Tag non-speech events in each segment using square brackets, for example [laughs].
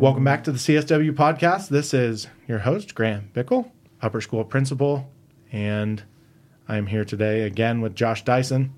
Welcome back to the CSW podcast. This is your host, Grant Bickell, upper school principal, and I'm here today again with Josh Dyson.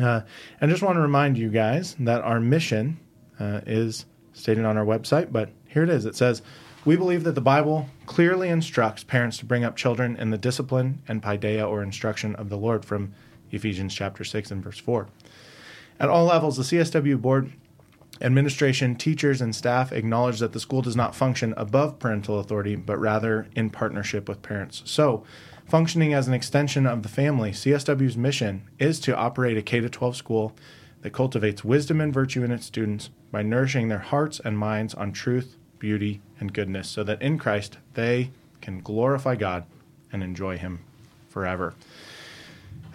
Uh, and just want to remind you guys that our mission uh, is stated on our website, but here it is. It says, We believe that the Bible clearly instructs parents to bring up children in the discipline and paideia or instruction of the Lord from Ephesians chapter 6 and verse 4. At all levels, the CSW board Administration, teachers, and staff acknowledge that the school does not function above parental authority, but rather in partnership with parents. So, functioning as an extension of the family, CSW's mission is to operate a K 12 school that cultivates wisdom and virtue in its students by nourishing their hearts and minds on truth, beauty, and goodness, so that in Christ they can glorify God and enjoy Him forever.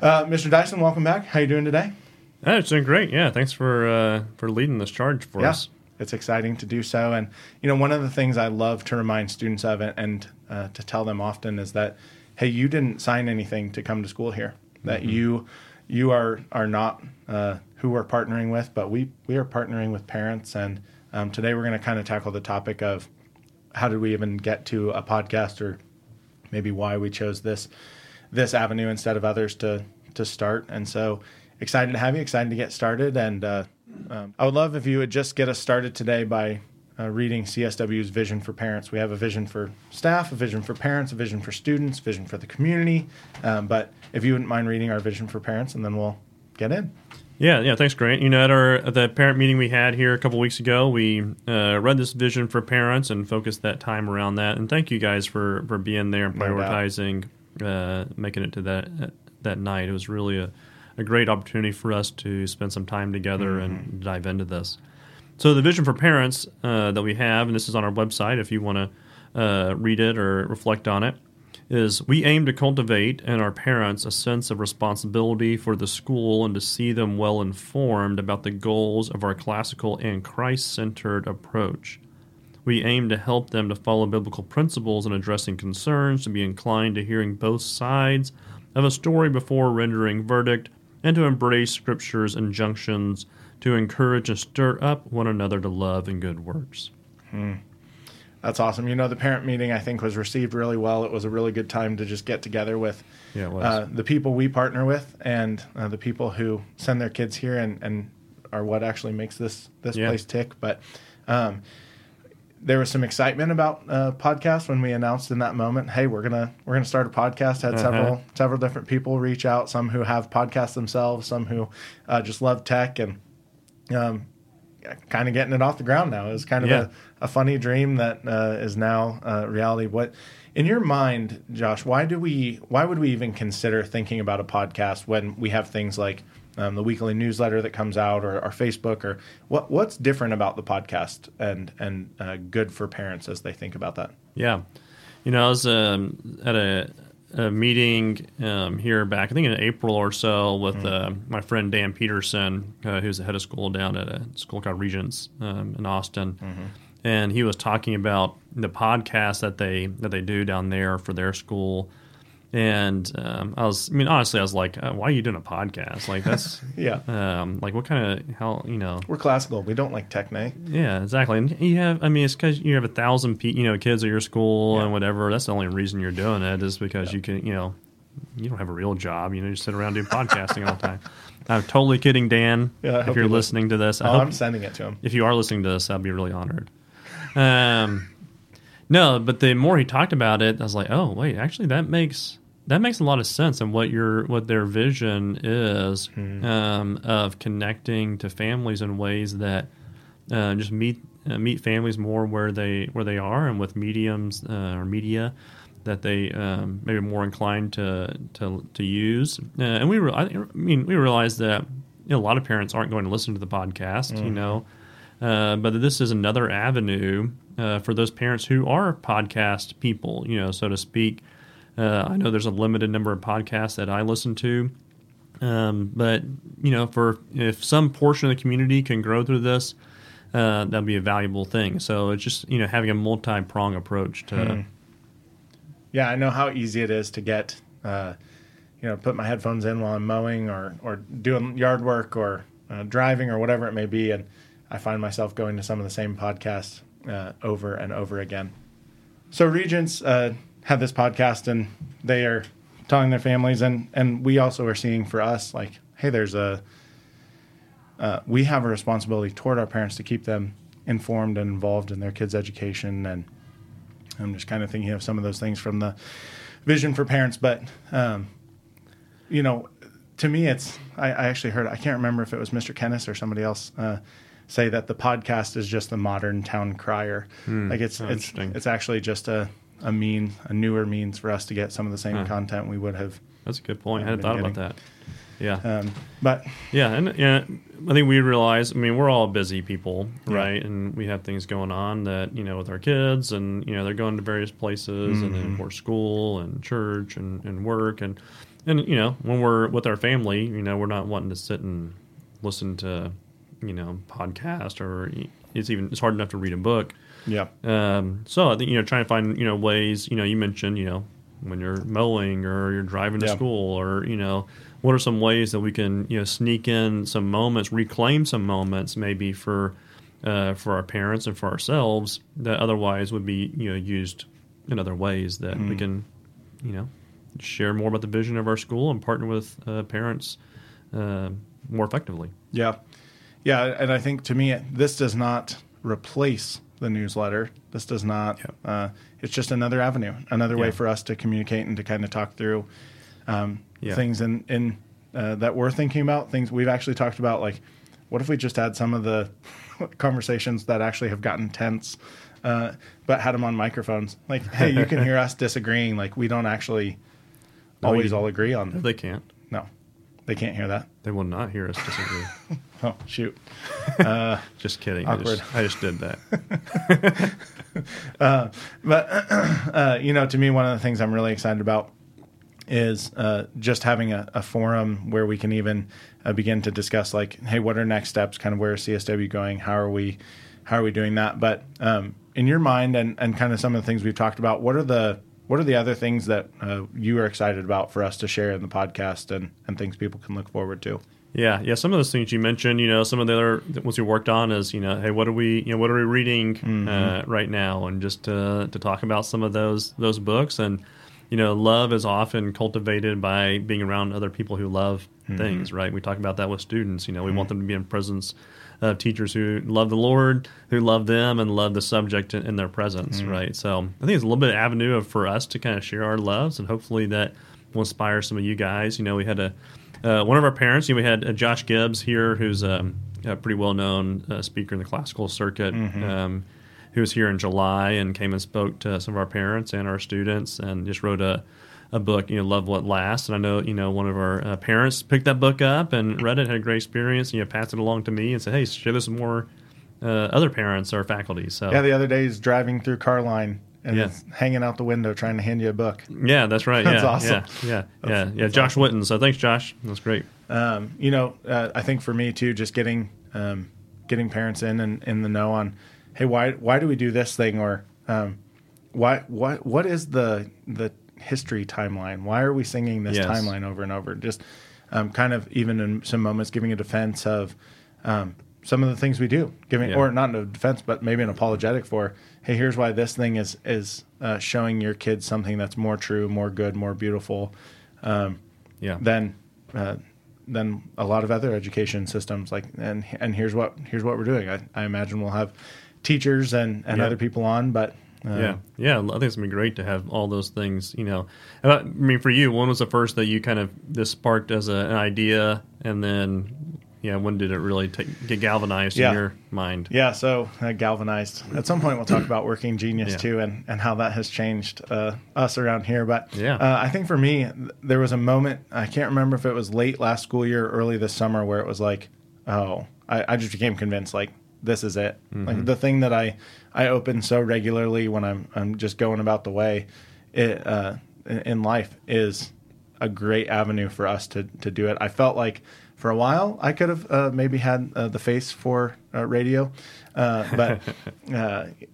Uh, Mr. Dyson, welcome back. How are you doing today? Yeah, it's doing great. Yeah, thanks for uh, for leading this charge for yeah, us. It's exciting to do so, and you know one of the things I love to remind students of it and uh, to tell them often is that hey, you didn't sign anything to come to school here. That mm-hmm. you you are are not uh, who we're partnering with, but we we are partnering with parents, and um, today we're going to kind of tackle the topic of how did we even get to a podcast, or maybe why we chose this this avenue instead of others to to start, and so excited to have you, excited to get started. And uh, um, I would love if you would just get us started today by uh, reading CSW's vision for parents. We have a vision for staff, a vision for parents, a vision for students, vision for the community. Um, but if you wouldn't mind reading our vision for parents, and then we'll get in. Yeah, yeah. Thanks, Grant. You know, at our at the parent meeting we had here a couple weeks ago, we uh, read this vision for parents and focused that time around that. And thank you guys for for being there and prioritizing, no uh, making it to that that night. It was really a a great opportunity for us to spend some time together mm-hmm. and dive into this. So, the vision for parents uh, that we have, and this is on our website if you want to uh, read it or reflect on it, is we aim to cultivate in our parents a sense of responsibility for the school and to see them well informed about the goals of our classical and Christ centered approach. We aim to help them to follow biblical principles in addressing concerns, to be inclined to hearing both sides of a story before rendering verdict, and to embrace Scripture's injunctions to encourage and stir up one another to love and good works. Hmm. That's awesome. You know, the parent meeting I think was received really well. It was a really good time to just get together with yeah, uh, the people we partner with and uh, the people who send their kids here and, and are what actually makes this this yeah. place tick. But um, there was some excitement about uh, podcasts when we announced in that moment, "Hey, we're gonna we're gonna start a podcast." Had uh-huh. several several different people reach out, some who have podcasts themselves, some who uh, just love tech, and um, kind of getting it off the ground now. It was kind of yeah. a, a, funny dream that uh, is now uh, reality. What in your mind, Josh? Why do we? Why would we even consider thinking about a podcast when we have things like um, the weekly newsletter that comes out, or our Facebook, or what what's different about the podcast and and uh, good for parents as they think about that? Yeah, you know, I was um, at a, a meeting um, here back, I think in April or so, with mm-hmm. uh, my friend Dan Peterson, uh, who's the head of school down at a school called Regents um, in Austin. Mm-hmm. And he was talking about the podcast that they that they do down there for their school, and um, I was, I mean, honestly, I was like, uh, "Why are you doing a podcast? Like that's, [laughs] yeah, um, like what kind of how you know?" We're classical. We don't like techne. Yeah, exactly. And you have, I mean, it's because you have a thousand, pe- you know, kids at your school yeah. and whatever. That's the only reason you're doing it is because yeah. you can, you know, you don't have a real job. You know, you sit around doing podcasting all the time. [laughs] I'm totally kidding, Dan. Yeah, if you're listening to this, I oh, I'm sending it to him. If you are listening to this, I'd be really honored. Um, no, but the more he talked about it, I was like, oh wait, actually, that makes that makes a lot of sense and what your what their vision is mm. um, of connecting to families in ways that uh, just meet uh, meet families more where they where they are and with mediums uh, or media that they um, maybe more inclined to to, to use uh, and we re- I mean we realize that you know, a lot of parents aren't going to listen to the podcast mm-hmm. you know uh, but this is another avenue uh, for those parents who are podcast people you know so to speak uh, I know there's a limited number of podcasts that I listen to, um, but you know, for if some portion of the community can grow through this, uh, that'd be a valuable thing. So it's just you know having a multi prong approach to. Hmm. Yeah, I know how easy it is to get, uh, you know, put my headphones in while I'm mowing or or doing yard work or uh, driving or whatever it may be, and I find myself going to some of the same podcasts uh, over and over again. So regents uh, have this podcast, and they are telling their families, and and we also are seeing for us like, hey, there's a uh, we have a responsibility toward our parents to keep them informed and involved in their kids' education, and I'm just kind of thinking of some of those things from the vision for parents, but um, you know, to me, it's I, I, actually heard I can't remember if it was Mr. Kennis or somebody else. Uh, say that the podcast is just the modern town crier. Hmm. Like it's it's it's actually just a a mean a newer means for us to get some of the same huh. content we would have. That's a good point. I hadn't thought getting. about that. Yeah. Um, but yeah, and yeah, I think we realize. I mean, we're all busy people, right? Yeah. And we have things going on that you know with our kids, and you know they're going to various places, mm-hmm. and then for school and church and, and work, and and you know when we're with our family, you know we're not wanting to sit and listen to you know podcast or it's even it's hard enough to read a book. Yeah. Um, so I think you know trying to find you know ways. You know, you mentioned you know when you're mowing or you're driving to yeah. school or you know what are some ways that we can you know sneak in some moments, reclaim some moments maybe for uh, for our parents and for ourselves that otherwise would be you know used in other ways that mm. we can you know share more about the vision of our school and partner with uh, parents uh, more effectively. Yeah, yeah, and I think to me this does not replace the newsletter. This does not. Uh, it's just another avenue, another yeah. way for us to communicate and to kind of talk through um, yeah. things in in uh, that we're thinking about. Things we've actually talked about, like what if we just had some of the [laughs] conversations that actually have gotten tense, uh, but had them on microphones. Like, hey, you can hear [laughs] us disagreeing. Like we don't actually no, always all agree on. No, they can't. They can't hear that. They will not hear us disagree. [laughs] oh shoot! Uh, just kidding. Awkward. I just, I just did that. [laughs] uh, but [clears throat] uh, you know, to me, one of the things I'm really excited about is uh, just having a, a, forum where we can even uh, begin to discuss, like, hey, what are next steps? Kind of where is CSW going? How are we? How are we doing that? But um, in your mind, and and kind of some of the things we've talked about, what are the what are the other things that uh, you are excited about for us to share in the podcast and, and things people can look forward to? Yeah, yeah. Some of those things you mentioned, you know, some of the other ones we worked on is, you know, hey, what are we, you know, what are we reading mm-hmm. uh, right now, and just to, to talk about some of those those books, and you know, love is often cultivated by being around other people who love mm-hmm. things, right? We talk about that with students. You know, we mm-hmm. want them to be in presence of teachers who love the Lord, who love them, and love the subject in, in their presence, mm-hmm. right? So I think it's a little bit of avenue of, for us to kind of share our loves, and hopefully that will inspire some of you guys. You know, we had a uh, one of our parents. You know, we had uh, Josh Gibbs here, who's um, a pretty well known uh, speaker in the classical circuit. Mm-hmm. Um, who was here in July and came and spoke to some of our parents and our students, and just wrote a a book, you know, Love What Lasts. And I know, you know, one of our uh, parents picked that book up and read it, had a great experience, and you know, passed it along to me and said, hey, share this with more uh, other parents or faculty. So yeah, the other day he's driving through Carline and yeah. hanging out the window trying to hand you a book. Yeah, that's right. [laughs] that's yeah, awesome. Yeah, yeah, that's, yeah. yeah. Josh awesome. Witten. So thanks, Josh. That's great. Um, you know, uh, I think for me too, just getting um, getting parents in and in the know on, hey, why why do we do this thing or um, why what what is the the history timeline? Why are we singing this yes. timeline over and over? Just um, kind of even in some moments giving a defense of um, some of the things we do, giving yeah. or not a defense, but maybe an apologetic for. Hey, here's why this thing is is uh, showing your kids something that's more true, more good, more beautiful. Um, yeah. Than uh, than a lot of other education systems. Like and and here's what here's what we're doing. I, I imagine we'll have teachers and, and yeah. other people on, but uh, yeah, yeah. I think it's gonna be great to have all those things. You know, I mean, for you, when was the first that you kind of this sparked as a, an idea, and then yeah, when did it really take, get galvanized yeah. in your mind? Yeah, so uh, galvanized. At some point, we'll talk about working genius yeah. too, and and how that has changed uh, us around here. But yeah, uh, I think for me, there was a moment I can't remember if it was late last school year, or early this summer, where it was like, oh, I, I just became convinced like this is it. Mm-hmm. Like the thing that I I open so regularly when I'm I'm just going about the way it uh, in life is a great avenue for us to to do it. I felt like for a while I could have uh, maybe had uh, the face for uh, radio, uh, but [laughs]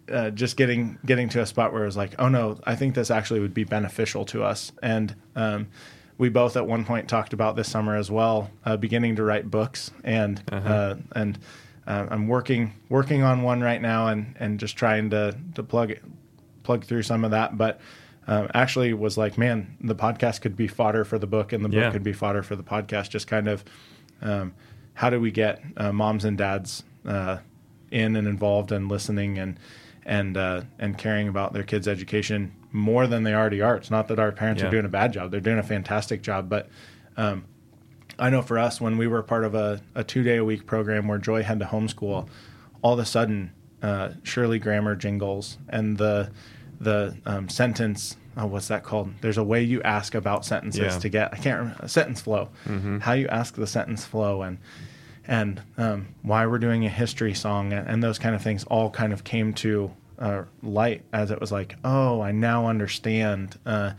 uh, just getting getting to a spot where it was like, oh no, I think this actually would be beneficial to us and. Um, we both at one point talked about this summer as well, beginning to write books and uh-huh. and uh, I'm working working on one right now and and just trying to to plug plug through some of that. But uh, actually, was like, man, the podcast could be fodder for the book, and the book Yeah. could be fodder for the podcast. Just kind of um, how do we get uh, moms and dads uh, in and involved and listening and and uh, and caring about their kids' education more than they already are. It's not that our parents Yeah. are doing a bad job; they're doing a fantastic job. But um, I know for us, when we were part of a, a two day a week program where Joy had to homeschool, all of a sudden uh, Shurley grammar jingles and the the um, sentence. Oh, what's that called? There's a way you ask about sentences Yeah. to get. I can't remember sentence flow. How you ask the sentence flow and and um, why we're doing a history song and, and those kind of things all kind of came to uh, light as it was like, oh, I now understand. Uh,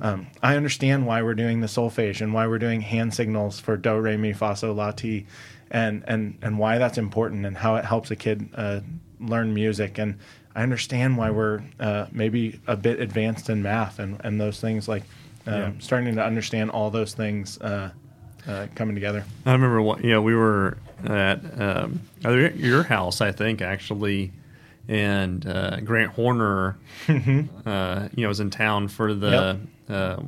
um, I understand why we're doing the solfege and why we're doing hand signals for do, re, mi, fa, sol, la, ti, and and and why that's important and how it helps a kid uh, learn music. And I understand why we're uh, maybe a bit advanced in math and and those things like um, Yeah. starting to understand all those things uh, uh, coming together. I remember what you know we were at um, at your house, I think actually, and uh, Grant Horner, uh, you know, was in town for the. Uh,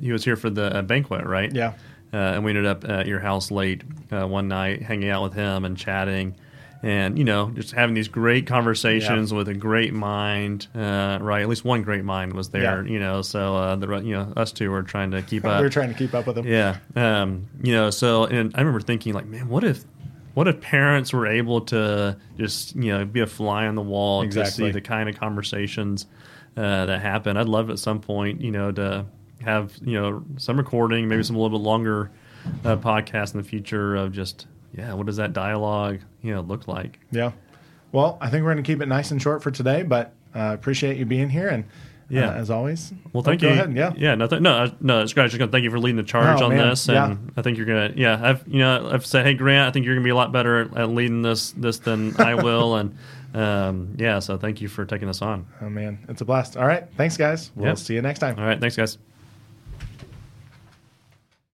he was here for the uh, banquet, right? Yeah. Uh, and we ended up at your house late uh, one night, hanging out with him and chatting, and you know, just having these great conversations with a great mind. Uh, right, at least one great mind was there. Yeah. You know, so uh, the you know us two were trying to keep [laughs] up. we were trying to keep up with him. Yeah. Um, you know, so and I remember thinking like, man, what if what if parents were able to just, you know, be a fly on the wall to Exactly. see the kind of conversations uh, that happen? I'd love at some point, you know, to have, you know, some recording, maybe some a little bit longer uh, podcast in the future of just, yeah, what does that dialogue, you know, look like? Yeah. Well, I think we're going to keep it nice and short for today, but uh, appreciate you being here. And Yeah. uh, as always, Well, thank go you. ahead. Yeah. yeah. No, th- no, I- no. It's great. Just gonna thank you for leading the charge Oh, on man. this, and Yeah. I think you're gonna. Yeah, I've you know I've said, hey Grant, I think you're gonna be a lot better at, at leading this this than I [laughs] will, and um, yeah. So thank you for taking this on. Oh, man. It's a blast. All right. Thanks, guys. We'll Yep. see you next time. All right, thanks guys.